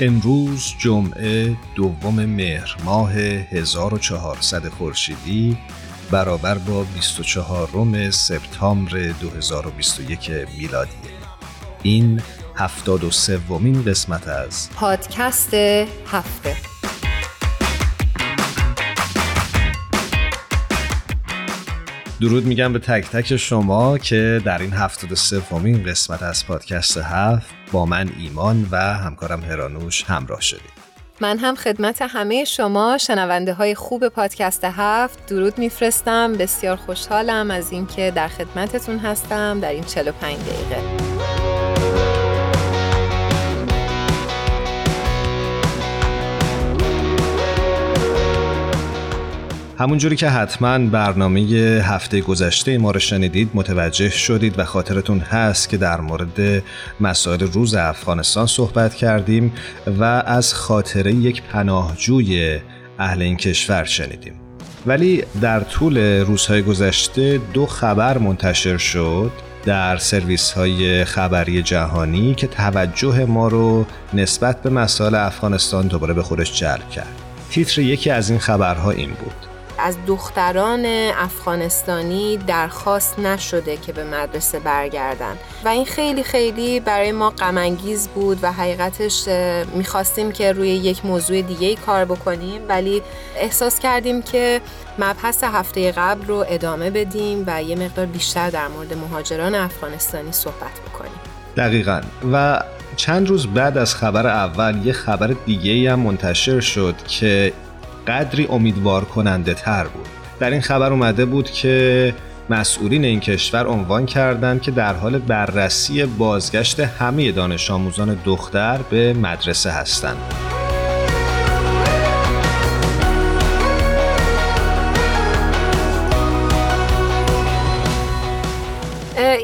امروز جمعه دوم مهر ماه 1400 خورشیدی برابر با 24 روم سپتامبر 2021 میلادی. این 73 ومین قسمت از پادکست هفته. درود میگم به تک تک شما که در این هفتاد سومین قسمت از پادکست هفت با من ایمان و همکارم هرانوش همراه شدید من هم خدمت همه شما شنونده های خوب پادکست هفت درود میفرستم. بسیار خوشحالم از اینکه در خدمتتون هستم در این 45 دقیقه. همونجوری که حتما برنامه هفته گذشته ما رو شنیدید متوجه شدید و خاطرتون هست که در مورد مسائل روز افغانستان صحبت کردیم و از خاطره یک پناهجوی اهل این کشور شنیدیم. ولی در طول روزهای گذشته دو خبر منتشر شد در سرویس های خبری جهانی که توجه ما رو نسبت به مسائل افغانستان دوباره به خودش جلب کرد. تیتر یکی از این خبرها این بود. از دختران افغانستانی درخواست نشده که به مدرسه برگردن. و این خیلی خیلی برای ما غمانگیز بود و حقیقتش می‌خواستیم که روی یک موضوع دیگه کار بکنیم ولی احساس کردیم که مبحث هفته قبل رو ادامه بدیم و یه مقدار بیشتر در مورد مهاجران افغانستانی صحبت بکنیم. دقیقا. و چند روز بعد از خبر اول یه خبر دیگه هم منتشر شد که قدری امیدوار کننده تر بود در این خبر اومده بود که مسئولین این کشور عنوان کردند که در حال بررسی بازگشت همه دانش آموزان دختر به مدرسه هستند.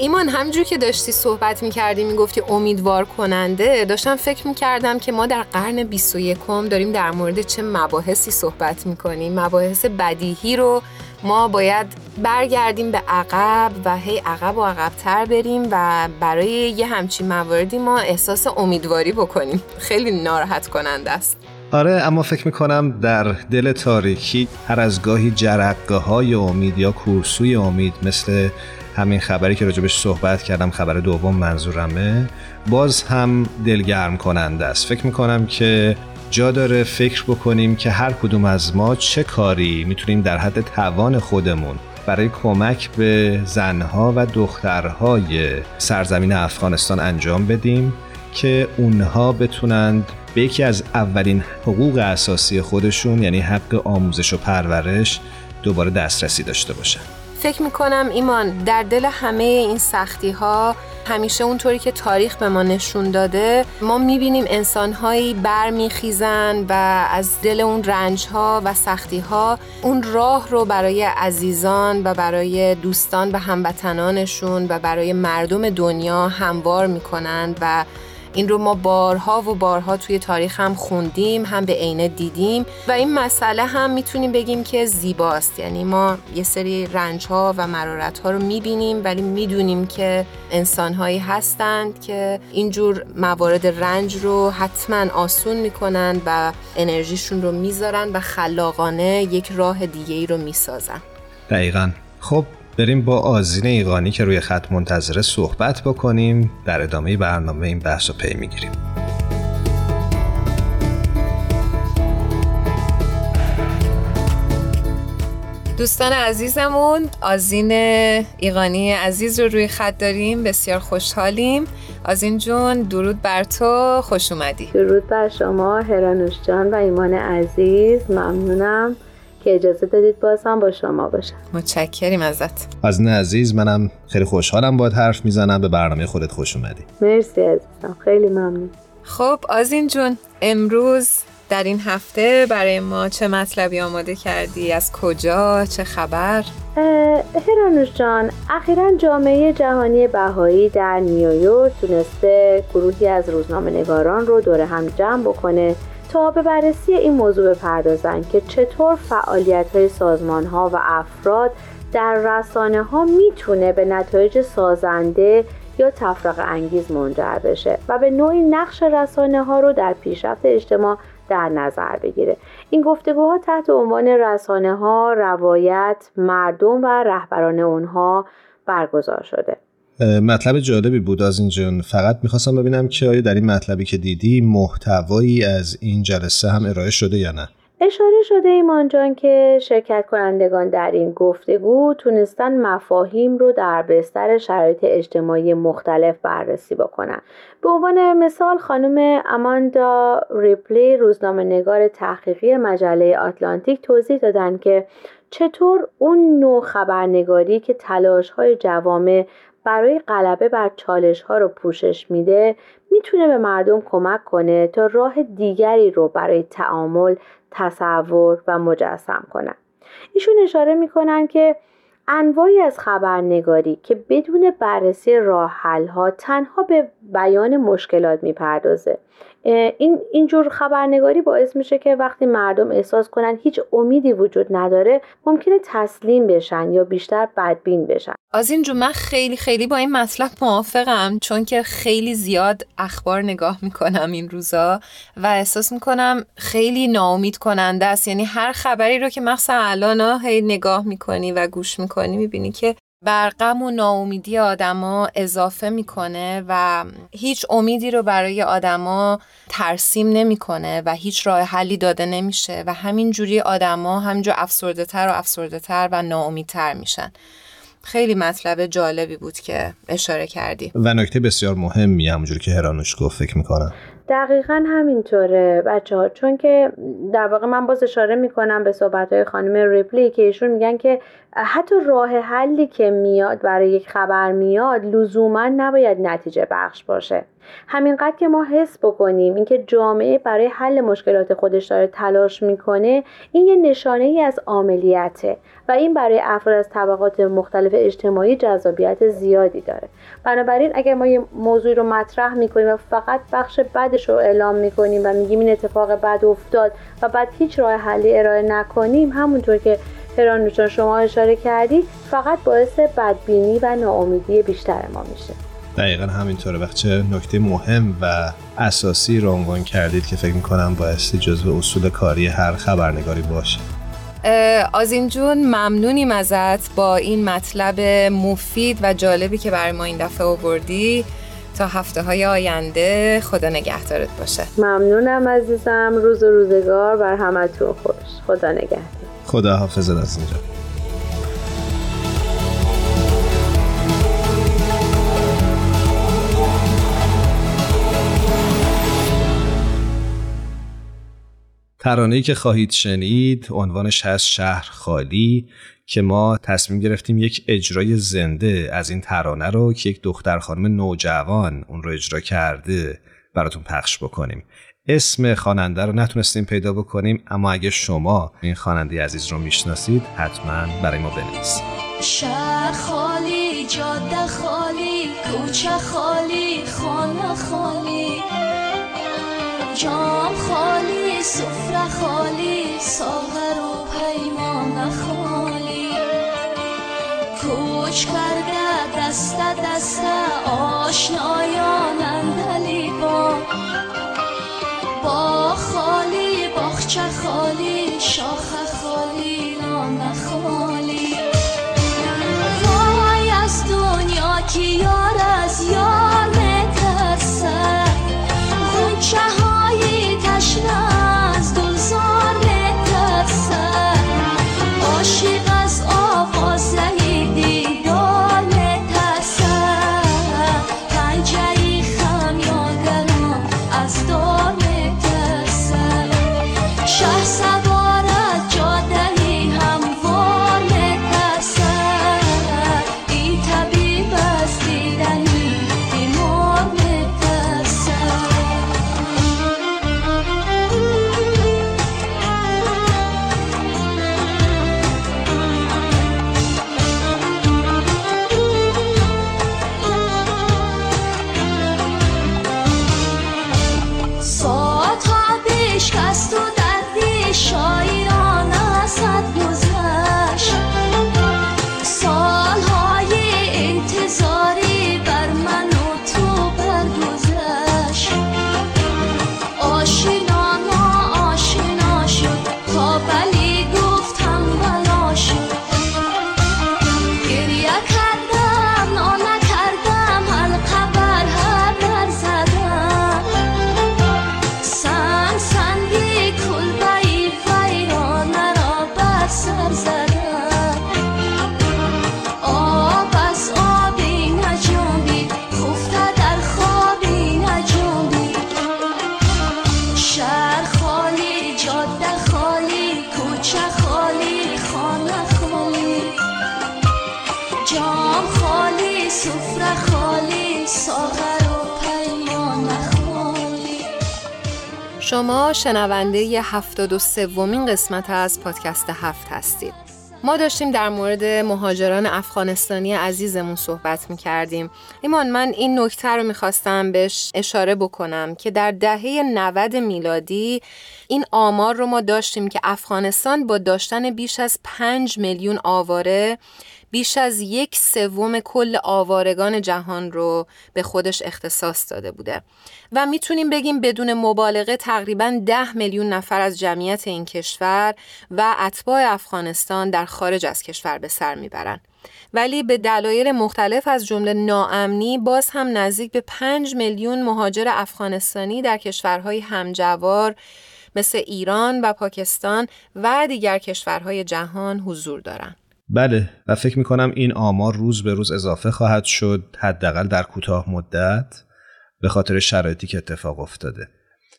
ایمان همجور که داشتی صحبت می‌کردی می‌گفتی امیدوار کننده. داشتم فکر می‌کردم که ما در قرن 21 داریم در مورد چه مباحثی صحبت می‌کنیم. مباحث بدیهی رو ما باید برگردیم به عقب و هی عقب و عقبتر بریم و برای یه همچین مواردی ما احساس امیدواری بکنیم. خیلی ناراحت کننده است. آره اما فکر می‌کنم در دل تاریکی هر از گاهی جرقه های امید یا کورسوی امید مثل همین خبری که راجبش صحبت کردم خبر دوم منظورمه. باز هم دلگرم کننده است. فکر می‌کنم که جا داره فکر بکنیم که هر کدوم از ما چه کاری می‌تونیم در حد توان خودمون برای کمک به زنها و دخترهای سرزمین افغانستان انجام بدیم که اونها بتونند به یکی از اولین حقوق اساسی خودشون یعنی حق آموزش و پرورش دوباره دسترسی داشته باشن. فکر می‌کنم ایمان در دل همه این سختی ها همیشه اونطوری که تاریخ به ما نشون داده ما می‌بینیم انسانهایی برمیخیزن و از دل اون رنج ها و سختی ها اون راه رو برای عزیزان و برای دوستان و هموطنانشون و برای مردم دنیا هموار می‌کنند و این رو ما بارها و بارها توی تاریخ هم خوندیم هم به عینه دیدیم و این مسئله هم می‌تونیم بگیم که زیباست. یعنی ما یه سری رنج ها و مرارت ها رو می‌بینیم ولی می‌دونیم که انسان هایی هستند که اینجور موارد رنج رو حتما آسون می‌کنن و انرژیشون رو می‌ذارن و خلاقانه یک راه دیگه ای رو می‌سازن. دقیقا. خب بریم با آزین ایقانی که روی خط منتظره صحبت بکنیم در ادامه برنامه این بحث رو پی می‌گیریم. دوستان عزیزمون آزین ایقانی عزیز رو روی خط داریم بسیار خوشحالیم. از این جون درود بر تو خوش اومدی. درود بر شما هرانوش جان و ایمان عزیز ممنونم. که اجازه دادید بازم با شما باشم متشکریم ازت از عزیز منم خیلی خوشحالم باید حرف می‌زنم به برنامه خودت خوش اومدی مرسی عزیزم خیلی ممنون خب آزین جون امروز در این هفته برای ما چه مطلبی آماده کردی؟ از کجا؟ چه خبر؟ هرانوش جان اخیرا جامعه جهانی بهایی در نیویورک تونسته گروهی از روزنامه نگاران رو دور هم جمع بکنه تا به بررسی این موضوع بپردازن که چطور فعالیت های سازمان ها و افراد در رسانه ها می‌تونه به نتایج سازنده یا تفرق انگیز منجر بشه و به نوعی نقش رسانه ها رو در پیشرفت اجتماع در نظر بگیره. این گفتگوها تحت عنوان رسانه ها روایت مردم و رهبران اونها برگزار شده. مطلب جالبی بود از این فقط می‌خواستم ببینم که آیا در این مطلبی که دیدی محتوایی از این جلسه هم ارائه شده یا نه اشاره شده ایمان جان که شرکت کنندگان در این گفتگو تونستن مفاهیم رو در بستر شرایط اجتماعی مختلف بررسی بکنن. به عنوان مثال خانم اماندا ریپلی روزنامه نگار تحقیقی مجله آتلانتیک توضیح دادن که چطور اون نوع خبرنگاری که تلاش های جوامع برای غلبه بر چالش ها رو پوشش میده می‌تونه به مردم کمک کنه تا راه دیگری رو برای تعامل تصور و مجسم کنن. ایشون اشاره می‌کنن که انواعی از خبرنگاری که بدون بررسی راه ها تنها به بیان مشکلات می‌پردازه. این اینجور خبرنگاری باعث میشه که وقتی مردم احساس کنن هیچ امیدی وجود نداره ممکنه تسلیم بشن یا بیشتر بدبین بشن. از اینجور من خیلی خیلی با این مطلب موافقم چون که خیلی زیاد اخبار نگاه می‌کنم این روزا و احساس می‌کنم خیلی ناامید کننده است. یعنی هر خبری رو که مثلا الان هی نگاه می‌کنی و گوش می‌کنی می‌بینی که بر غم و ناامیدی آدما اضافه می‌کنه و هیچ امیدی رو برای آدما ترسیم نمی‌کنه و هیچ راه حلی داده نمیشه و همینجوری آدما همینجور افسرده تر و افسرده تر و ناامیدتر میشن. خیلی مطلب جالبی بود که اشاره کردی. و نکته بسیار مهمی همونجوری که هرانوش گفت فکر می‌کنم. دقیقا همینطوره. بچه ها چون که در واقع من باز اشاره می‌کنم به صحبت های خانم ریپلی که ایشون میگن که حتی راه حلی که میاد برای یک خبر میاد لزوما نباید نتیجه بخش باشه. همینقدر که ما حس بکنیم اینکه جامعه برای حل مشکلات خودش داره تلاش می‌کنه این یه نشانه ای از عملیته و این برای افراد از طبقات مختلف اجتماعی جذابیت زیادی داره. بنابراین اگر ما یه موضوعی رو مطرح می‌کنیم و فقط بخش بدش رو اعلام می‌کنیم و میگیم این اتفاق بد افتاد و بعد هیچ راه حلی ارائه نکنیم همونطور که هرانوچان شما اشاره کردی فقط باعث بدبینی و ناامیدی بیشتر ما میشه. دقیقا همینطوره. وقتی نکته مهم و اساسی رو عنوان کردید که فکر می‌کنم بایستی جزو اصول کاری هر خبرنگاری باشه. آزین جون ممنونیم ازت با این مطلب مفید و جالبی که برای ما این دفعه آوردی. تا هفته های آینده خدا نگهدارت باشه. ممنونم عزیزم. روز و روزگار بر همتون خوش. خدا نگهدار. خدا حافظت از اینجا. ترانه‌ای که خواهید شنید عنوانش هست شهر خالی که ما تصمیم گرفتیم یک اجرای زنده از این ترانه رو که یک دختر خانم نوجوان اون رو اجرا کرده براتون پخش بکنیم. اسم خواننده رو نتونستیم پیدا بکنیم اما اگه شما این خواننده عزیز رو می‌شناسید حتما برای ما بنویسید شهر خالی جاده خالی کوچه خالی خانه خالی جام خالی. سفره خالی ساغر و پیمان خالی. کوچ کرده دست دست آشنایان اندلی با. با خالی باخچه خالی شاخ خالی نان خالی. شما شنونده هفتاد و سومین قسمت از پادکست هفت هستید. ما داشتیم در مورد مهاجران افغانستانی عزیزمون صحبت می کردیم ایمان من این نکته رو می‌خواستم بهش اشاره بکنم که در دهه 90 میلادی این آمار رو ما داشتیم که افغانستان با داشتن بیش از 5 میلیون آواره بیش از یک سوم کل آوارگان جهان رو به خودش اختصاص داده بوده و می‌تونیم بگیم بدون مبالغه تقریبا ده میلیون نفر از جمعیت این کشور و اتباع افغانستان در خارج از کشور به سر می‌برن ولی به دلایل مختلف از جمله ناامنی باز هم نزدیک به 5 میلیون مهاجر افغانستانی در کشورهای همجوار مثل ایران و پاکستان و دیگر کشورهای جهان حضور دارند. بله و فکر می‌کنم این آمار روز به روز اضافه خواهد شد حداقل در کوتاه مدت به خاطر شرایطی که اتفاق افتاده.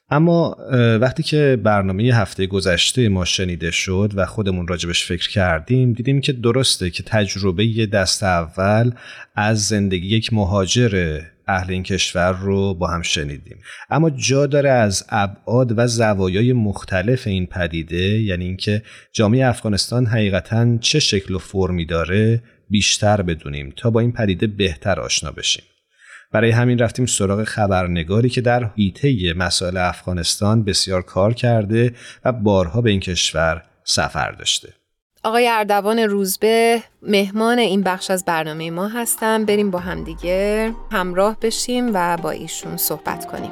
اما وقتی که برنامه هفته گذشته ما شنیده شد و خودمون راجبش فکر کردیم دیدیم که درسته که تجربه دست اول از زندگی یک مهاجر اهل این کشور رو با هم شنیدیم. اما جا داره از ابعاد و زوایای مختلف این پدیده یعنی اینکه جامعه افغانستان حقیقتا چه شکل و فرمی داره بیشتر بدونیم تا با این پدیده بهتر آشنا بشیم. برای همین رفتیم سراغ خبرنگاری که در حیطه مسائل افغانستان بسیار کار کرده و بارها به این کشور سفر داشته. آقای اردوان روزبه مهمان این بخش از برنامه ما هستم بریم با همدیگه همراه بشیم و با ایشون صحبت کنیم.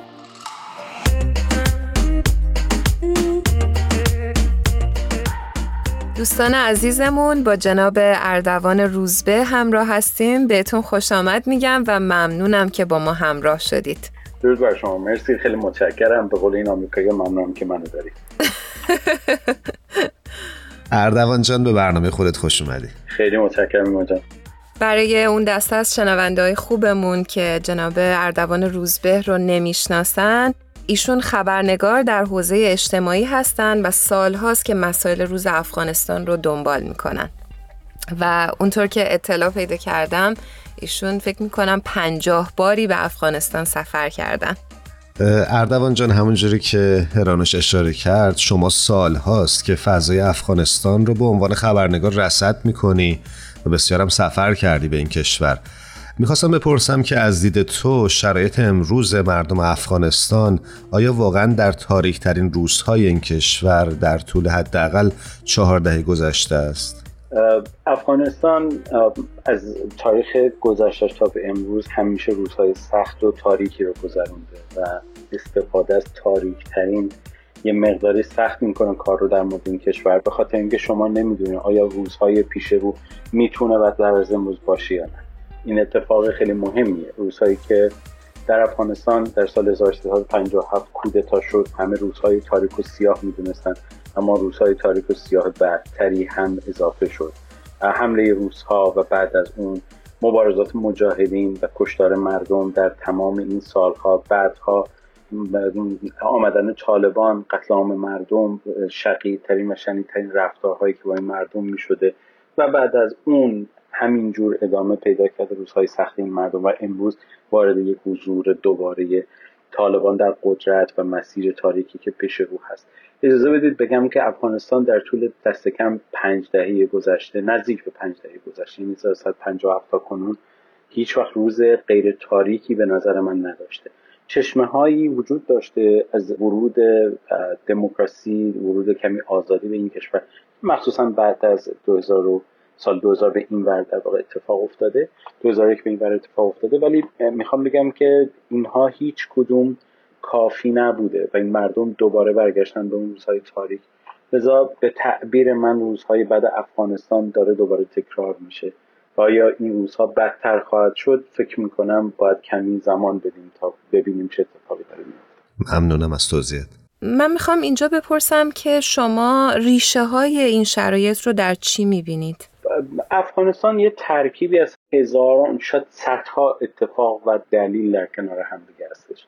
دوستان عزیزمون با جناب اردوان روزبه همراه هستیم. بهتون خوش آمد میگم و ممنونم که با ما همراه شدید. درود بر شما. مرسی. خیلی متشکرم. به قول این آمریکایی ممنونم که منو دارید. اردوان جان به برنامه خودت خوش اومدی. خیلی متشکرم جان. برای اون دسته از شنونده های خوبمون که جناب اردوان روزبه رو نمی‌شناسن ایشون خبرنگار در حوزه اجتماعی هستند و سالهاست که مسائل روز افغانستان رو دنبال می‌کنن. و اونطور که اطلاع پیدا کردم ایشون فکر می‌کنم پنجاه باری به افغانستان سفر کردن. اردوان جان همونجوری که هرانوش اشاره کرد شما سال هاست که فضای افغانستان رو به عنوان خبرنگار رسد می‌کنی و بسیارم سفر کردی به این کشور می‌خواستم بپرسم که از دید تو شرایط امروز مردم افغانستان آیا واقعا در تاریک ترین روزهای این کشور در طول حداقل چهار دهه گذشته است؟ افغانستان از تاریخ گذشتش تا به امروز همیشه روزهای سخت و تاریکی رو گذرونده و استفاده از تاریک ترین یه مقداری سخت می‌کنه کار رو در مورد این کشور به خاطر اینکه شما نمی‌دونید آیا روزهای پیش رو می‌تونه و در از امروز باشه یا نه. این اتفاق خیلی مهمیه. روزهایی که در افغانستان در سال 1357 کودتا شد همه روزهای تاریک و سیاه می‌دونستن. اما روزهای تاریک و سیاه بعدتری هم اضافه شد. حمله روزها و بعد از اون مبارزات مجاهدین و کشتار مردم در تمام این سالها بعدها آمدن طالبان قتل عام مردم شقیدترین و شنیدترین رفتارهایی که با این مردم می شده و بعد از اون همینجور ادامه پیدا کرده روزهای سخت این مردم و امروز وارد یک حضور دوباره طالبان در قدرت و مسیر تاریکی که پیش رو هست. اجازه بدید بگم که افغانستان در طول دست کم پنج دهه گذشته نزدیک به پنج دهه گذشته یعنی تا کنون هیچ وقت روز غیر تاریکی به نظر من نداشته. چشمه هایی وجود داشته از ورود دموکراسی ورود کمی آزادی به این کشور مخصوصا بعد از 2000 سال 2000 به این ور در واقع اتفاق افتاده. 2001 به این ور اتفاق افتاده. ولی می‌خوام بگم که اینها هیچ کدوم کافی نبوده و این مردم دوباره برگشتن به اون روزهای تاریک. لذا به تعبیر من روزهای بعد افغانستان داره دوباره تکرار میشه. و آیا این روزها بدتر خواهد شد؟ فکر می‌کنم باید کمی زمان بدیم تا ببینیم چه اتفاقی داره میفته ممنونم از توضیحت. من می‌خوام اینجا بپرسم که شما ریشه های این شرایط رو در چی می‌بینید؟ افغانستان یه ترکیبی از هزاران شاید صدها اتفاق و دلیل در کنار هم دیگه هستش.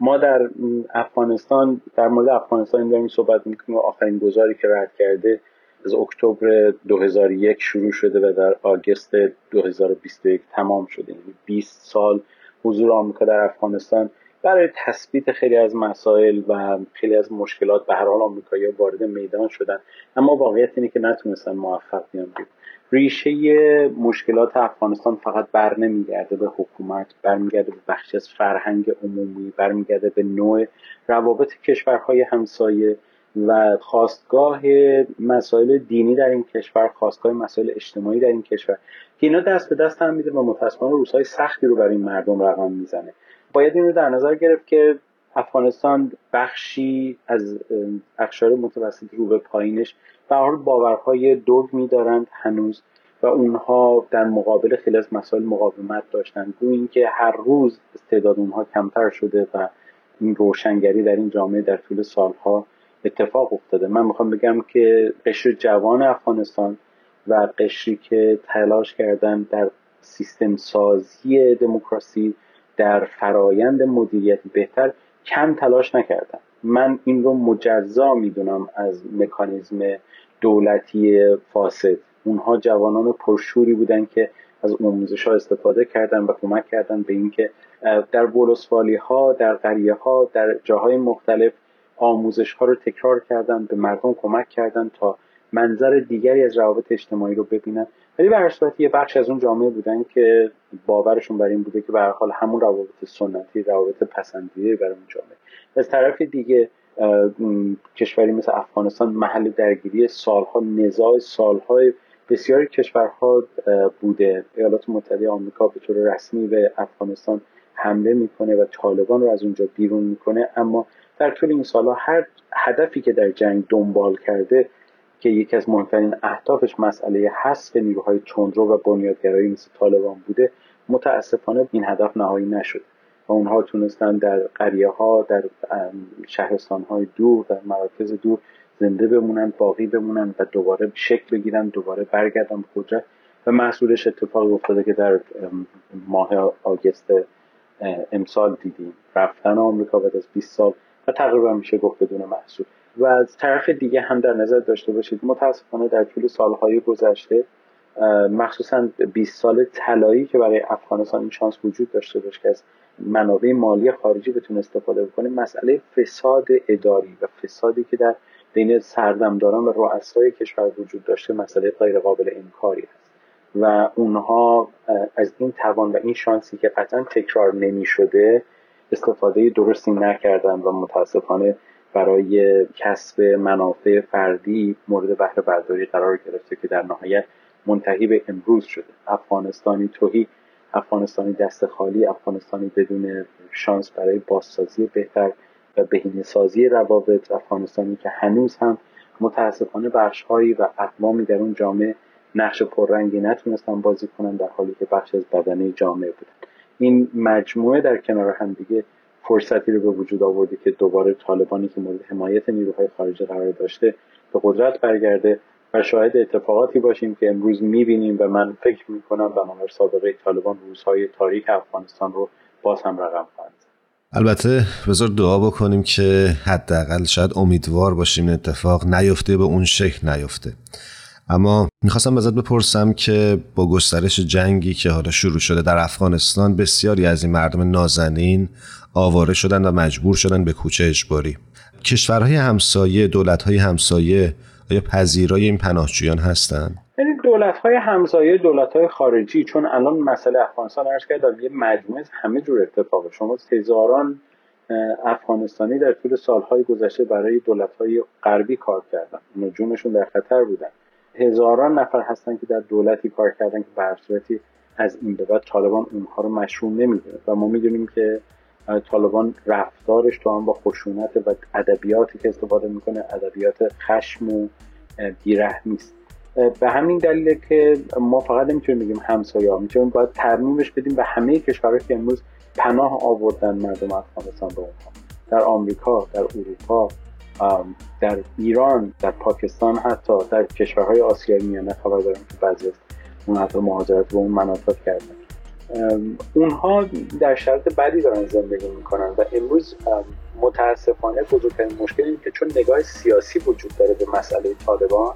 ما در افغانستان در مورد افغانستان داریم صحبت می‌کنیم آخرین گذاری که رد کرده از اکتبر 2001 شروع شده و در آگست 2021 تمام شده. یعنی 20 سال حضور آمریکا در افغانستان برای تثبیت خیلی از مسائل و خیلی از مشکلات به هر حال آمریکایی‌ها وارد میدان شدن. اما واقعیت اینه که نتونستن موفق بیان ریشه مشکلات افغانستان فقط بر نمیگرده به حکومت برمیگرده به بخشی از فرهنگ عمومی برمیگرده به نوع روابط کشورهای همسایه و خواستگاه مسائل دینی در این کشور خواستگاه مسائل اجتماعی در این کشور. که اینا دست به دست هم میده و متاسفانه روزهای سختی رو برای این مردم رقم می‌زنه. باید این رو در نظر گرفت که افغانستان بخشی از اقشار متوسط رو به پایینش به حال باورهای دوگمی دارند هنوز و اونها در مقابل خیلی از مسائل مقاومت داشتند. گویا اینکه هر روز تعداد اونها کمتر شده و این روشنگری در این جامعه در طول سالها اتفاق افتاده. من می‌خوام بگم که قشر جوان افغانستان و قشری که تلاش کردن در سیستم سازی دموکراسی در فرایند مدیریت بهتر کم تلاش نکردن. من این رو مجزا می‌دونم از مکانیزم دولتی فاسد. اونها جوانان پرشوری بودن که از آموزش ها استفاده کردن و کمک کردن به اینکه در بولوسوالی ها در قریه ها در جاهای مختلف آموزش ها رو تکرار کردن به مردم کمک کردن تا منظر دیگری از روابط اجتماعی رو ببینن. ولی به صورت یه بخش از اون جامعه بودن که باورشون بر این بوده که به حال همون روابط سنتی روابط پسندیده برای اون جامعه. از طرف دیگه کشوری مثل افغانستان محل درگیری سالها نزاع سالهای بسیاری کشورها بوده. ایالات متحده آمریکا به طور رسمی به افغانستان حمله می‌کنه و طالبان رو از اونجا بیرون می‌کنه. اما در طول این سالها هر هدفی که در جنگ دنبال کرده که یکی از مهمترین اهدافش مسئله حذف نیروهای تندرو و بنیادگرایی مثل طالبان بوده متاسفانه این هدف نهایی نشد و اونها تونستن در قریه ها در شهرستان های دور در مراکز دور زنده بمونن باقی بمونن و دوباره شکل بگیرن دوباره برگردن به قدرت و محصولش اتفاقی افتاده که در ماه آگست امسال دیدیم. رفتن آمریکا بعد از 20 سال و تقریبا میشه گفت بدون محصول. و از طرف دیگه هم در نظر داشته باشید متاسفانه در طول سالهای گذشته مخصوصا 20 سال طلایی که برای افغانستان این شانس وجود داشته باشه که از منابع مالی خارجی بتونه استفاده بکنه مسئله فساد اداری و فسادی که در بین سردمداران و رؤسای کشور وجود داشته مسئله غیر قابل انکاری است. و اونها از این توان و این شانسی که قطعا تکرار نمی شده استفاده درستی نکردن و متاسفانه برای کسب منافع فردی مورد بهره برداری قرار گرفته که در نهایت منتهی به امروز شده. افغانستانی توهی افغانستانی دست خالی افغانستانی بدون شانس برای بازسازی بهتر و بهینه سازی روابط افغانستانی که هنوز هم متاسفانه بخشهایی و اقوامی در اون جامعه نقش پررنگی نتونستن بازی کنن در حالی که بخش از بدنه جامعه بودن. این مجموعه در کنار هم دیگه فرصتی رو به وجود آورده که دوباره طالبانی که مورد حمایت نیروهای خارجی قرار داشته به قدرت برگرده و شاهد اتفاقاتی باشیم که امروز می‌بینیم و من فکر می‌کنم بنابر سابقه طالبان روزهای تاریک افغانستان رو باز هم رقم خواهند البته بذار دعا بکنیم که حداقل شاید امیدوار باشیم اتفاق نیفته به اون شکل نیفته. اما می‌خواستم ازت بپرسم که با گسترش جنگی که حالا شروع شده در افغانستان بسیاری از این مردم نازنین آواره شدن و مجبور شدن به کوچه اجباری. کشورهای همسایه دولتهای همسایه آیا پذیرای این پناهجویان هستند یعنی دولت های همسایه دولت های خارجی چون الان مسئله افغانستان عرض کردم یه مجموعه همه جور اتفاقه. شما هزاران افغانستانی در طول سالهای گذشته برای دولت های غربی کار کردن. اونا جونشون در خطر بودن. هزاران نفر هستن که در دولتی کار کردن که به صورتی از این به بعد طالبان اونها رو مشروع نمی‌دونه و ما می‌دونیم که طالبان رفتارش تو هم با خشونت و ادبیاتی که استفاده می‌کنه ادبیات خشم و بیرحمی است. به همین دلیل که ما فقط نمی‌تونیم بگیم همسایه ها می‌تونیم باید ترمیمش بدیم به همه کشورهایی که امروز پناه آوردن مردم افغانستان به اونها در آمریکا در اروپا در ایران در پاکستان حتی در کشورهای آسیای میانه خبر داریم که بعضی از اون حتی مهاجرت به اون مناطق کردن. اونها در شرط بدی دارن زندگی می‌کنن و امروز متاسفانه بزرگترین مشکل این که چون نگاه سیاسی وجود داره به مسئله طالبان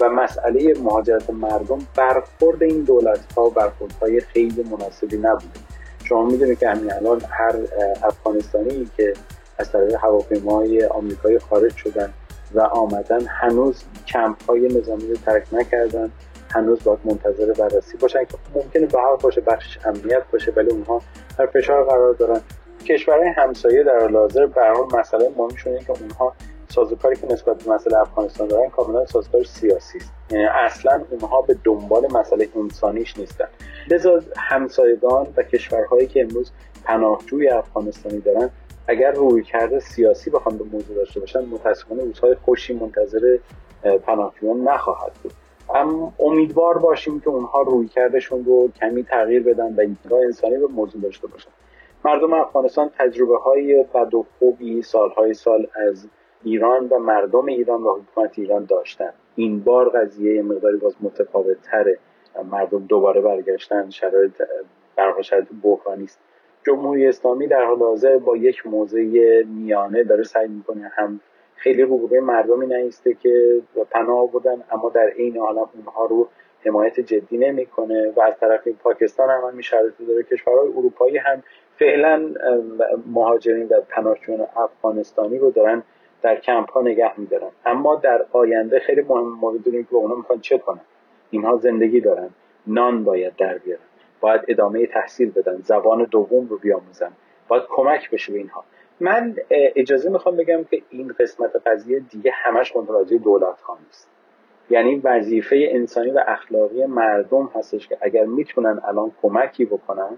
و مسئله مهاجرت مردم برخورد این دولت ها برخورد های خیلی مناسبی نبوده. شما می‌دونید که همین الان هر افغانستانی که از طریق هواپیماهای آمریکایی خارج شدن و آمدن هنوز کمپ های نظامی رو ترک نکردن. هنوز باید منتظر بررسی باشن که ممکنه به هر باشه بخش امنیت باشه ولی اونها در فشار قرار دارن. کشورهای همسایه در حال حاضر به مسئله مهمشونه که اونها سازوکاری که نسبت به مسئله افغانستان دارن کاملا سازوکار سیاسی است. یعنی اصلا اونها به دنبال مسئله انسانیش نیستن. لذا همسایگان و کشورهایی که امروز پناهجوی افغانستانی دارن اگر روی کرده سیاسی بخوان به موضوع داشته باشن متاسفانه روزهای خوشی منتظر پناهجویان نخواهد بود. اما امیدوار باشیم که اونها روی کردشون رو کمی تغییر بدن و نگاه انسانی به موضوع داشته باشن. مردم افغانستان تجربه های بد و خوبی سالهای سال از ایران و مردم ایران و حکومت ایران داشتن. این بار قضیه مقداری باز متفاوت تره مردم دوباره برگشتن شرایط برها شرایط بحرانی است. جمهوری اسلامی در حال حاضر با یک موضع میانه داره سعی می‌کنه هم خیلی حقوق مردمی نیسته که پناه بودن اما در عین حال اونها رو حمایت جدی نمی‌کنه و از طرف پاکستان هم همین شرایطی داره. کشورهای اروپایی هم فعلا مهاجرین و پناهجویان افغانستانی رو دارن در کمپ ها نگه میدارن. اما در آینده خیلی مهم ما بدونیم که اونا می‌خوان چه کنن. اینها زندگی دارن. نان باید در بیارن. باید ادامه تحصیل بدن زبان دوم رو بیاموزن باید کمک بشه به اینها. من اجازه می‌خوام بگم که این قسمت قضیه دیگه همش متوجه دولت ها نیست. یعنی وظیفه انسانی و اخلاقی مردم هستش که اگر می‌تونن الان کمکی بکنن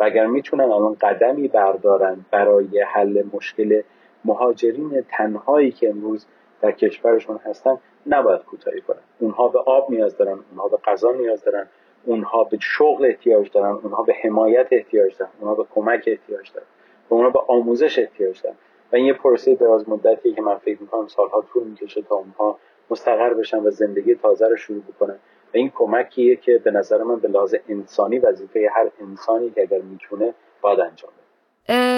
و اگر می‌تونن الان قدمی بردارن برای حل مشکل مهاجرین تنهایی که امروز در کشورشون هستن نباید کوتاهی کنن. اونها به آب نیاز دارن اونها به غذا نیاز دارن. اونها به شغل احتیاج دارن اونها به حمایت احتیاج دارن اونها به کمک احتیاج دارن و اونها به آموزش احتیاج دارن. و این یه پروسه دراز مدتی که من فکر می‌کنم سالها طول می‌کشه تا اونها مستقر بشن و زندگی تازه رو شروع بکنن. و این کمکیه که به نظر من به لحاظ انسانی وظیفه هر انسانی که اگر می‌تونه باید انجام بده.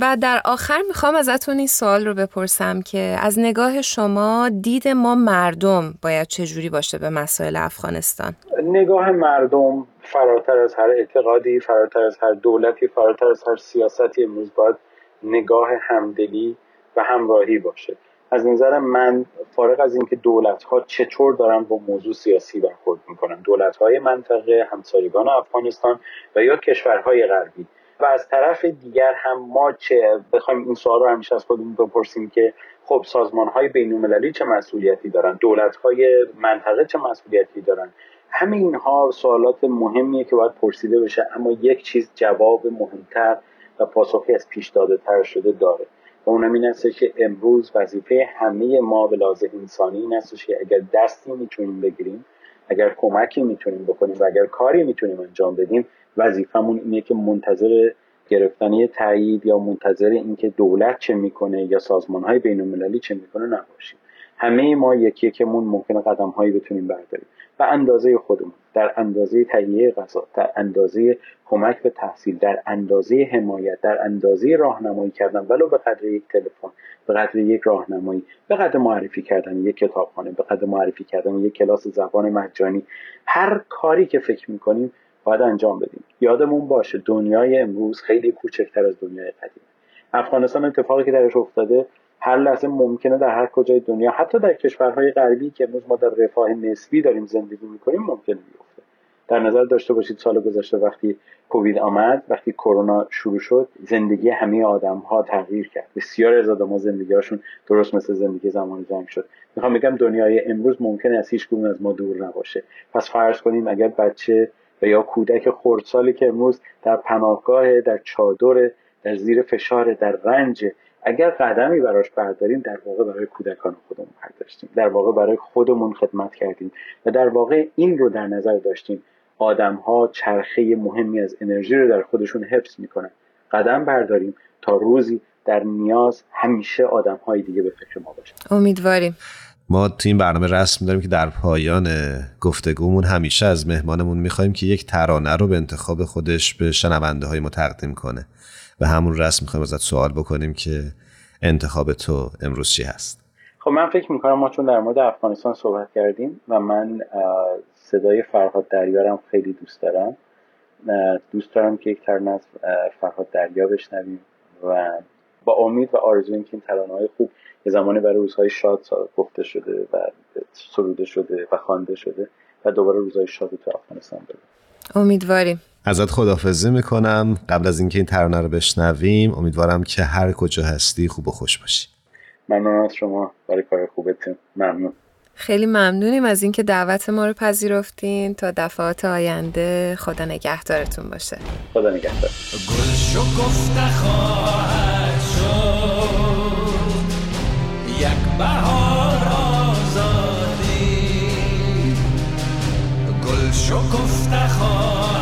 و در آخر می‌خوام ازتون این سوال رو بپرسم که از نگاه شما دید ما مردم باید چجوری باشه به مسائل افغانستان؟ نگاه مردم فراتر از هر اعتقادی فراتر از هر دولتی فراتر از هر سیاستی امروز باید نگاه همدلی و همراهی باشه. از نظر من فارغ از اینکه دولت ها چطور دارن با موضوع سیاسی برخورد می‌کنن دولت های منطقه همسایگان افغانستان و یا کشورهای غربی و از طرف دیگر هم ما چه بخوایم این سوال رو همیشه از خودمون بپرسیم که خب سازمان های بین چه مسئولیتی دارن؟ دولت های منطقه چه مسئولیتی دارن؟ همه اینها سوالات مهمیه که باید پرسیده بشه اما یک چیز جواب مهمتر و پاسخی از پیش داده تر شده داره. و اونم این است که امروز وظیفه همه ما به لحاظ انسانی این است که اگر دستی می‌تونیم بگیریم اگر کمکی می‌تونیم بکنیم و اگر کاری می‌تونیم انجام بدیم وظیفمون اینه که منتظر گرفتنی تایید یا منتظر اینکه دولت چه می‌کنه یا سازمان های بین المللی چه می‌کنه نباشیم. همه ما یکی یکمون ممکنه قدم هایی بتونیم برداریم. و اندازه خودمون در اندازه تهیه غذا در اندازه کمک به تحصیل در اندازه حمایت در اندازه راهنمایی کردن ولو به قدر یک تلفن به قدر یک راهنمایی به قدر معرفی کردن یک کتابخانه به قدر معرفی کردن یک کلاس زبان مجانی هر کاری که فکر می‌کنیم باید انجام بدیم. یادمون باشه دنیای امروز خیلی کوچکتر از دنیای قدیم. افغانستان اتفاقی که درش افتاده هر لحظه ممکنه در هر کجای دنیا حتی در کشورهای غربی که امروز ما در رفاه نسبی داریم زندگی می‌کنیم ممکنه بیفته. در نظر داشته باشید سال گذشته وقتی کووید آمد وقتی کرونا شروع شد زندگی همه آدم ها تغییر کرد. بسیار از آدم ها درست مثل زندگی زمان جنگ شد. می‌خوام بگم دنیای امروز ممکنه از هیچ از ما دور نباشه. پس فرض کنیم اگر بچه و یا کودک خردسالی که امروز در پناهگاه در چادر در زیر فشار در رنج اگر قدمی براش برداریم در واقع برای کودکان خودمون برداشتیم. در واقع برای خودمون خدمت کردیم. و در واقع این رو در نظر داشتیم. آدم ها چرخه مهمی از انرژی رو در خودشون حفظ می‌کنن. قدم برداریم تا روزی در نیاز همیشه آدم های دیگه به فکر ما باشن. امیدواریم. ما تو این برنامه رسم داریم که در پایان گفتگومون همیشه از مهمانمون می‌خوایم که یک ترانه رو به انتخاب خودش به شنونده های ما تقدیم کنه و همون رسم می‌خوایم ازت سوال بکنیم که انتخاب تو امروز چی هست؟ خب من فکر می‌کنم ما چون در مورد افغانستان صحبت کردیم و من صدای فرهاد دریارم خیلی دوست دارم. دوست دارم که یک ترانه از فرهاد دریا بشنویم و با امید و آرزو اینکه این ترانه های خوب یه زمانی برای روزهای شاد گفته شده و سروده شده و خوانده شده و دوباره روزهای شاد تو افغانستان بده. امیدواریم. ازت خدافزی می‌کنم. قبل از اینکه این ترانه رو بشنویم امیدوارم که هر کجا هستی خوب و خوش باشی. ممنون از شما. برای کار خوبتون. ممنون. خیلی ممنونیم از اینکه دعوت ما رو پذیرفتین. تا دفعات آینده خدا نگهدارتون باشه. خدا نگهدار. یک بهار آزادی. گل شکفته خواهد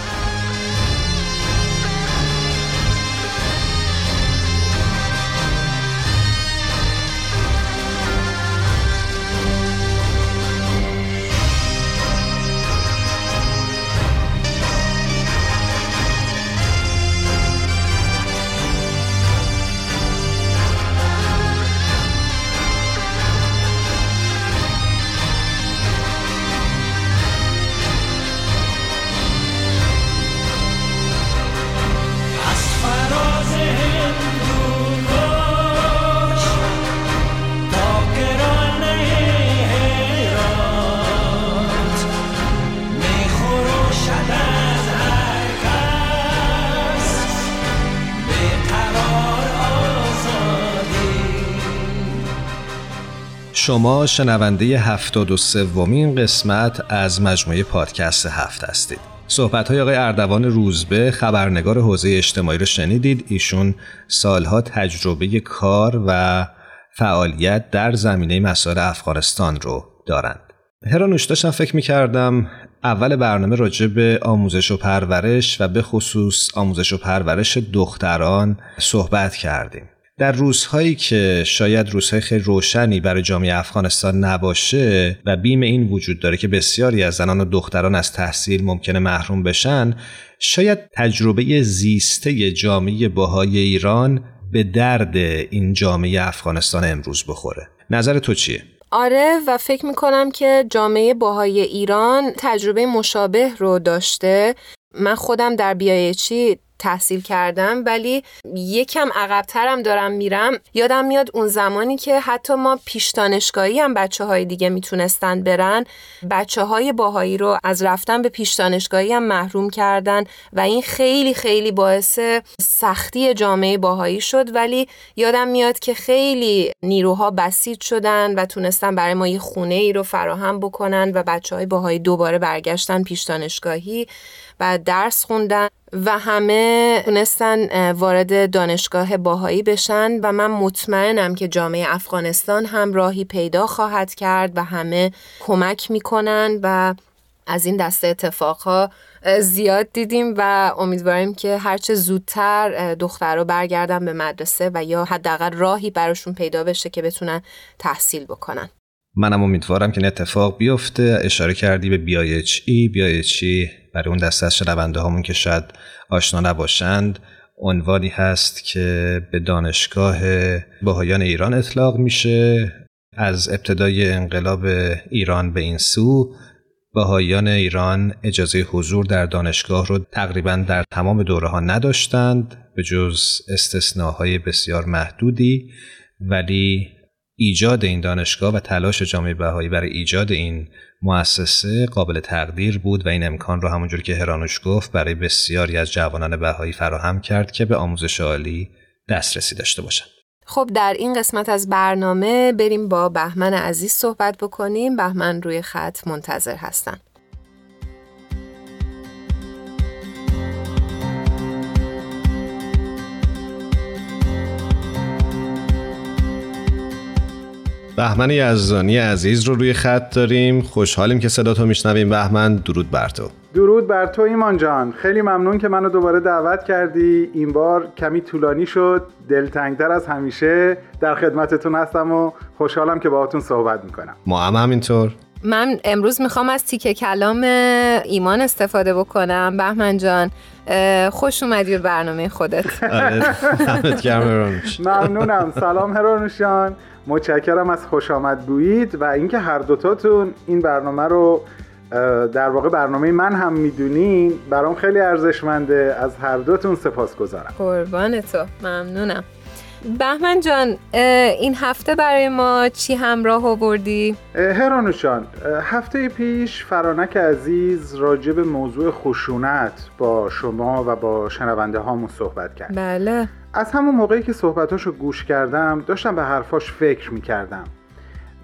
شما شنونده هفتاد و سومین قسمت از مجموعه پادکست هفت هستید. صحبت های آقای اردوان روزبه خبرنگار حوزه اجتماعی رو شنیدید. ایشون سالها تجربه کار و فعالیت در زمینه مسائل افغانستان رو دارند. هرانوش داشتم فکر می‌کردم اول برنامه راجع به آموزش و پرورش و به خصوص آموزش و پرورش دختران صحبت کردیم. در روزهایی که شاید روزهای خیلی روشنی برای جامعه افغانستان نباشه و بیم این وجود داره که بسیاری از زنان و دختران از تحصیل ممکنه محروم بشن شاید تجربه زیسته جامعه باهای ایران به درد این جامعه افغانستان امروز بخوره نظر تو چیه؟ آره و فکر می‌کنم که جامعه باهای ایران تجربه مشابه رو داشته من خودم در بیایچی تحصیل کردم ولی یکم عقبترم دارم میرم. یادم میاد اون زمانی که حتی ما پیش دانشگاهی هم بچه های دیگه می‌تونستن برن بچه های باهایی رو از رفتن به پیش دانشگاهی هم محروم کردن و این خیلی خیلی باعث سختی جامعه باهایی شد. ولی یادم میاد که خیلی نیروها بسیج شدن و تونستن برای ما یه خونه ای رو فراهم بکنن و بچه های باهایی دوباره برگشتن پیش دانشگاهی و درس خوندن. و همه تونستن وارد دانشگاه باهایی بشن و من مطمئنم که جامعه افغانستان هم راهی پیدا خواهد کرد و همه کمک می‌کنن و از این دسته اتفاقها زیاد دیدیم و امیدواریم که هرچه زودتر دخترها برگردن به مدرسه و یا حداقل راهی براشون پیدا بشه که بتونن تحصیل بکنن. منم امیدوارم که این اتفاق بیفته. اشاره کردی به بیایچی بیایچی برای اون دسته از شنونده هامون که شاید آشنا نباشند عنوانی هست که به دانشگاه باهایان ایران اطلاق میشه. از ابتدای انقلاب ایران به این سو بهاییان ایران اجازه حضور در دانشگاه رو تقریبا در تمام دوره ها نداشتند به جز استثناهای بسیار محدودی ولی ایجاد این دانشگاه و تلاش جامعه بهایی برای ایجاد این مؤسسه قابل تقدیر بود و این امکان رو همونجور که هرانوش گفت برای بسیاری از جوانان بهایی فراهم کرد که به آموزش عالی دسترسی داشته باشند. خب در این قسمت از برنامه بریم با بهمن عزیز صحبت بکنیم بهمن روی خط منتظر هستن بهمن یزدانی عزیز رو روی خط داریم. خوشحالیم که صدا تو میشنویم. بهمن درود بر تو. درود بر تو ایمان جان. خیلی ممنون که منو دوباره دعوت کردی. این بار کمی طولانی شد. دلتنگتر از همیشه در خدمتتون هستم و خوشحالم که باهاتون صحبت می‌کنم. ما هم همینطور. من امروز می‌خوام از تیکه کلام ایمان استفاده بکنم. بهمن جان خوش اومدی به برنامه خودت. ممنونم. سلام هرانوشان متشکرم از خوش آمد گویید و اینکه هر دوتاتون این برنامه رو در واقع برنامه من هم می‌دونین برام خیلی ارزشمنده. از هر دوتون سپاس گذارم قربان تو. ممنونم. بهمن جان این هفته برای ما چی همراه آوردی؟ هرانوشان هفته پیش فرانک عزیز راجع به موضوع خشونت با شما و با شنونده هامون صحبت کرد. بله. از همون موقعی که صحبتاشو گوش کردم داشتم به حرفاش فکر می‌کردم.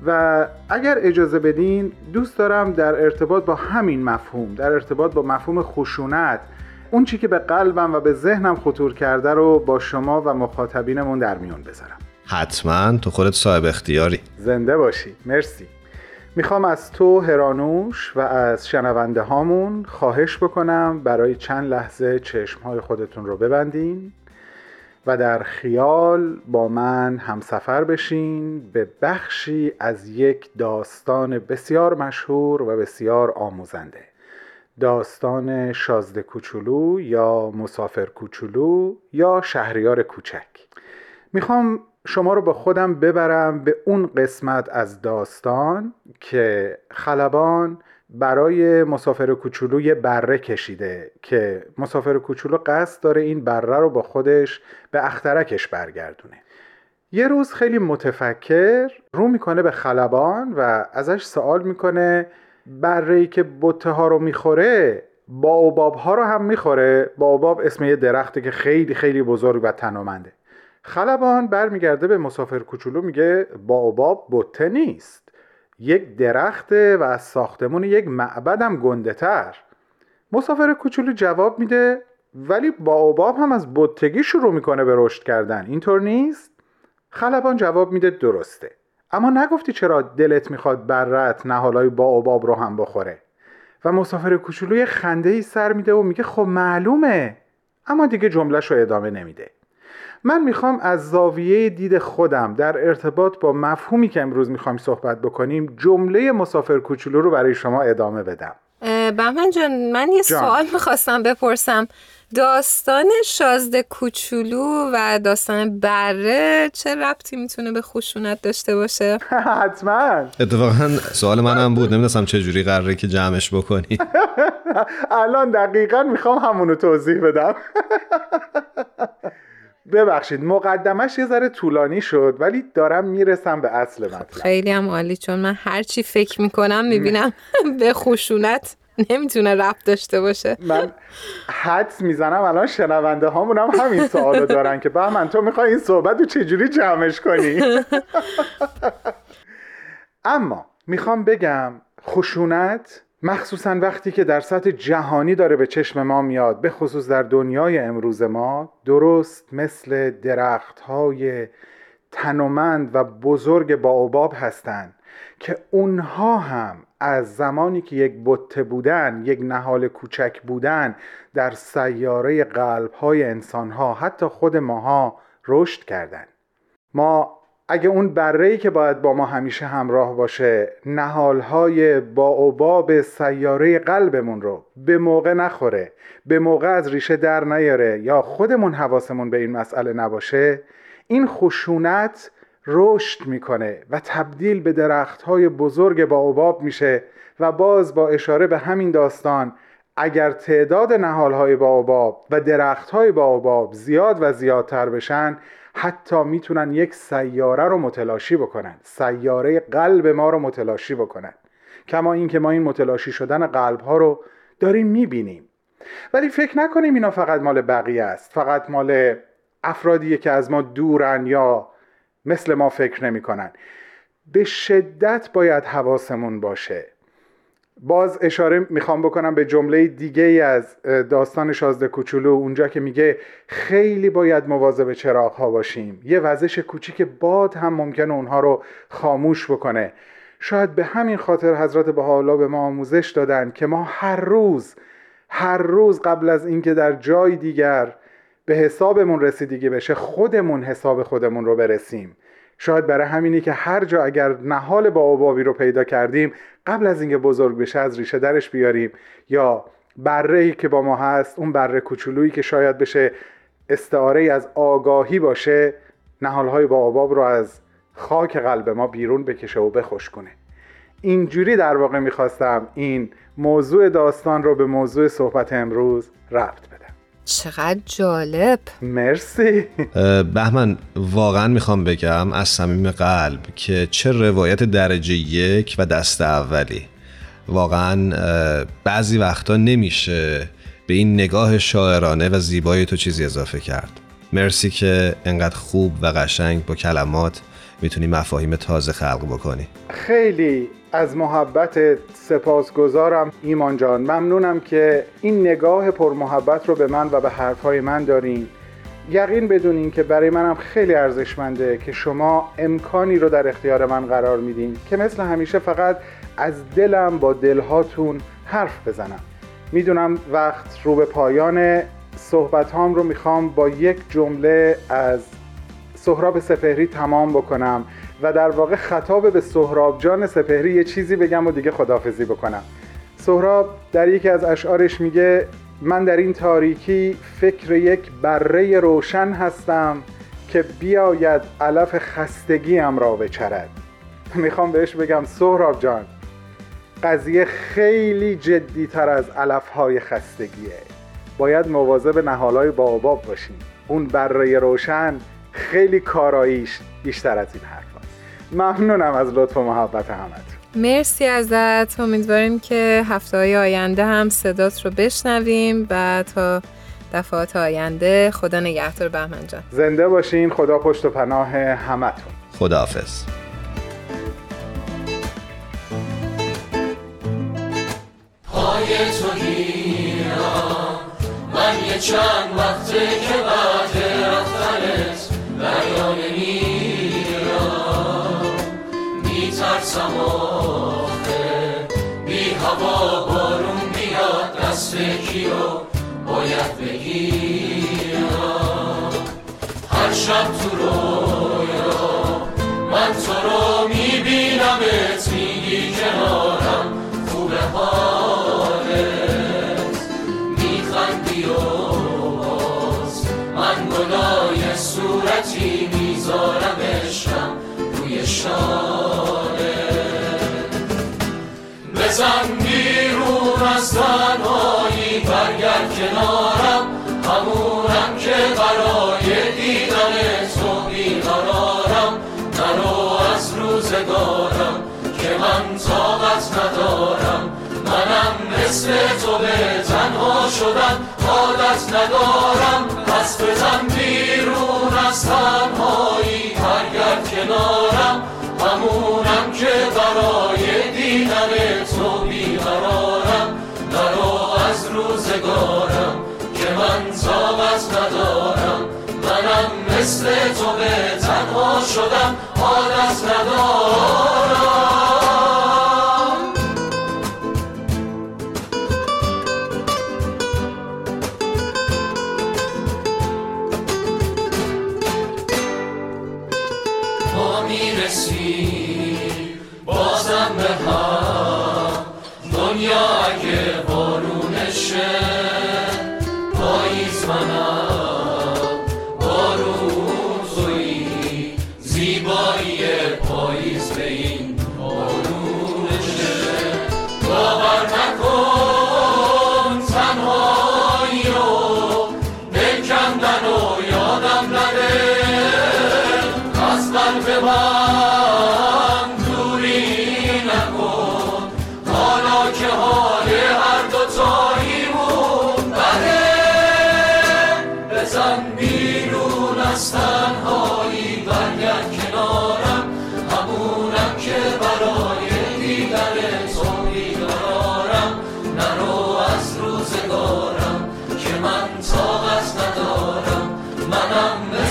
و اگر اجازه بدین دوست دارم در ارتباط با همین مفهوم در ارتباط با مفهوم خشونت اون چی که به قلبم و به ذهنم خطور کرده رو با شما و مخاطبینمون در میون بذارم. حتما تو خودت صاحب اختیاری. زنده باشی. مرسی. می‌خوام از تو هرانوش و از شنونده هامون خواهش بکنم برای چند لحظه چشم های خودتون رو ببندین. و در خیال با من همسفر بشین به بخشی از یک داستان بسیار مشهور و بسیار آموزنده. داستان شازده کوچولو یا مسافر کوچولو یا شهریار کوچک. می‌خوام شما رو با خودم ببرم به اون قسمت از داستان که خلبان برای مسافر کوچولو یه بره کشیده که مسافر کوچولو قصد داره این بره رو با خودش به اخترکش برگردونه. یه روز خیلی متفکر رو می‌کنه به خلبان و ازش سوال می‌کنه بره که بطه ها رو می‌خوره باوباب ها رو هم می‌خوره؟ باوباب اسم یه درخته که خیلی خیلی بزرگ و تنومنده. خلبان برمیگرده به مسافر کوچولو میگه باوباب بطه نیست. یک درخته و از ساختمون یک معبدم گنده تر مسافر کوچولو جواب میده ولی باوباب هم از بطگی شروع می‌کنه به رشد کردن. اینطور نیست؟ خلبان جواب میده درسته. اما نگفتی چرا دلت می‌خواد برت نهالای باوباب رو هم بخوره؟ و مسافر کوچولوی خنده ای سر میده و میگه خب معلومه. اما دیگه جملهش رو ادامه نمیده. من می‌خوام از زاویه دید خودم در ارتباط با مفهومی که امروز می‌خوام صحبت بکنیم جمله مسافر کوچولو رو برای شما ادامه بدم. بهمن جان من یه جان. سوال می‌خواستم بپرسم. داستان شازده کوچولو و داستان بره چه ربطی می‌تونه به خشونت داشته باشه؟ حتما. اتفاقا سوال منم بود. نمی‌دونستم چه جوری قراره که جمعش بکنی. الان دقیقا می‌خوام همونو توضیح بدم. ببخشید مقدمش یه ذره طولانی شد ولی دارم می‌رسم به اصل مطلب. خیلی هم عالی چون من هر چی فکر می‌کنم می‌بینم به خشونت نمی‌تونه ربط داشته باشه. من حدس می‌زنم الان شنونده هامون هم همین سوالو دارن که بهمن تو می‌خوای این صحبت رو چجوری جمعش کنی؟ اما می‌خوام بگم خشونت مخصوصا وقتی که در سطح جهانی داره به چشم ما میاد به خصوص در دنیای امروز ما درست مثل درخت های تنومند و بزرگ باوباب هستند که اونها هم از زمانی که یک بته بودن یک نهال کوچک بودن در سیاره قلب های انسان ها حتی خود ماها رشد کردند. ما اگه اون بره که باید با ما همیشه همراه باشه نهالهای با اوباب سیاره قلبمون رو به موقع نخوره به موقع از ریشه در نیاره یا خودمون حواسمون به این مسئله نباشه این خشونت رشد می‌کنه و تبدیل به درختهای بزرگ با اوباب میشه و باز با اشاره به همین داستان اگر تعداد نهالهای باوباب و درختهای باوباب زیاد و زیادتر بشن حتی می‌تونن یک سیاره رو متلاشی بکنن. سیاره قلب ما رو متلاشی بکنن. کما اینکه ما این متلاشی شدن قلب ها رو داریم می‌بینیم. ولی فکر نکنیم اینا فقط مال بقیه است. فقط مال افرادیه که از ما دورن یا مثل ما فکر نمی‌کنن. به شدت باید حواسمون باشه. باز اشاره می‌خوام بکنم به جمله دیگه از داستان شازده کوچولو. اونجا که میگه خیلی باید مواظب چراغ ها باشیم. یه وزش کوچیک باد هم ممکنه اونها رو خاموش بکنه. شاید به همین خاطر حضرت بهاءالله به ما آموزش دادن که ما هر روز هر روز قبل از اینکه در جای دیگر به حسابمون رسیدگی بشه خودمون حساب خودمون رو برسیم. شاید برای همینی که هر جا اگر نهال با اوبابی رو پیدا کردیم قبل از اینکه بزرگ بشه از ریشه درش بیاریم. یا بره که با ما هست اون بره کوچولویی که شاید بشه استعاره ای از آگاهی باشه نهالهای با اوباب رو از خاک قلب ما بیرون بکشه و بخوش کنه. اینجوری در واقع می‌خواستم این موضوع داستان رو به موضوع صحبت امروز ربط بدم چقدر جالب. مرسی. بهمن واقعا می‌خوام بگم از صمیم قلب که چه روایت درجه یک و دست اولی. واقعا بعضی وقتا نمیشه به این نگاه شاعرانه و زیبای تو چیزی اضافه کرد. مرسی که انقدر خوب و قشنگ با کلمات می‌تونی مفاهیم تازه خلق بکنی. خیلی. از محبتت سپاسگزارم. ایمان جان ممنونم که این نگاه پرمحبت رو به من و به حرفهای من دارین. یقین بدونین که برای منم خیلی ارزشمنده که شما امکانی رو در اختیار من قرار میدین که مثل همیشه فقط از دلم با دلهاتون حرف بزنم. می‌دونم وقت رو به پایان صحبت هام رو می‌خوام با یک جمله از سهراب سپهری تمام بکنم. و در واقع خطاب به سهراب جان سپهری یه چیزی بگم و دیگه خدافزی بکنم. سهراب در یکی از اشعارش میگه من در این تاریکی فکر یک بره روشن هستم که بیاید علف خستگیم را بچرد. می‌خوام بهش بگم سهراب جان قضیه خیلی جدی تر از علف های خستگیه. باید مواظب نهالای باباب باشیم. اون بره روشن خیلی کاراییش بیشتر از این حرف. ممنونم از لطف و محبت همتون. مرسی ازت. امیدواریم که هفته های آینده هم صدات رو بشنویم و تا دفعات آینده خدا نگهدار بهمن جان. زنده باشین. خدا پشت و پناه همتون. خداحافظ. پای تو گیرم. من یه چند وقته که بعد رفتنت دریا سماخته بی هوا بارون بیاد دست کیو باید بگیرم؟ هر شب تو رویا من تو رو می‌بینم ات میگی کنارم خوب حالت. میخندی و باز من گلای صورتی می‌ذارم عشقم روی شام بزن بیرون از تنهایی برگرد کنارم. همونم که برای دیدن تو بیقرارم. نرو از روزگارم که من طاقت ندارم. منم مثل تو به تنها شدن عادت ندارم. پس بزن بیرون از تنهایی برگرد کنارم. همونم که برای دیدن تو بیقرارم نرو از روزگارم که من طاقت ندارم. منم مثل تو به تنها شدم عادت ندارم. ما می‌رسیم بازم به هم دنیا اگه بارونشه پاییز منم.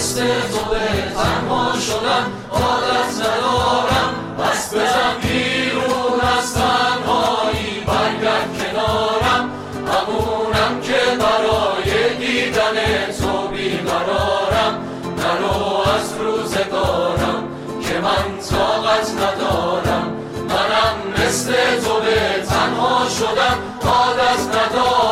مثل تو به تنها شدم عادت ندارم. بس بزن بیرون از تنهایی برگرد کنارم؟ همونم که برای دیدن تو بیقرارم. نرو از روزگارم که من طاقت ندارم. منم مثل تو به تنها شدم عادت ندارم.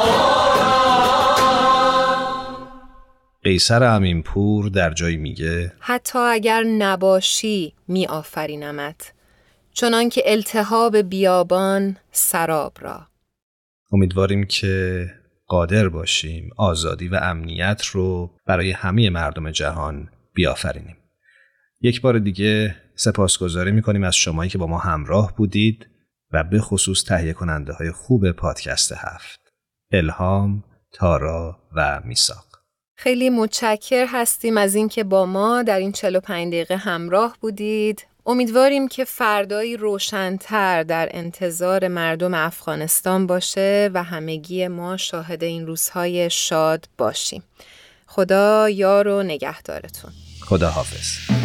قیصر امینپور در جایی میگه حتی اگر نباشی می آفرینمت چنان که التهاب بیابان سراب را امیدواریم که قادر باشیم آزادی و امنیت رو برای همه مردم جهان بیافرینیم. یک بار دیگه سپاسگزاری می‌کنیم از شمایی که با ما همراه بودید و به خصوص تهیه کننده های خوب پادکست هفت. الهام، تارا و میساق. خیلی متشکر هستیم از اینکه با ما در این 45 دقیقه همراه بودید. امیدواریم که فردایی روشنتر در انتظار مردم افغانستان باشه و همگی ما شاهد این روزهای شاد باشیم. خدا یار و نگهدارتون. خدا حافظ.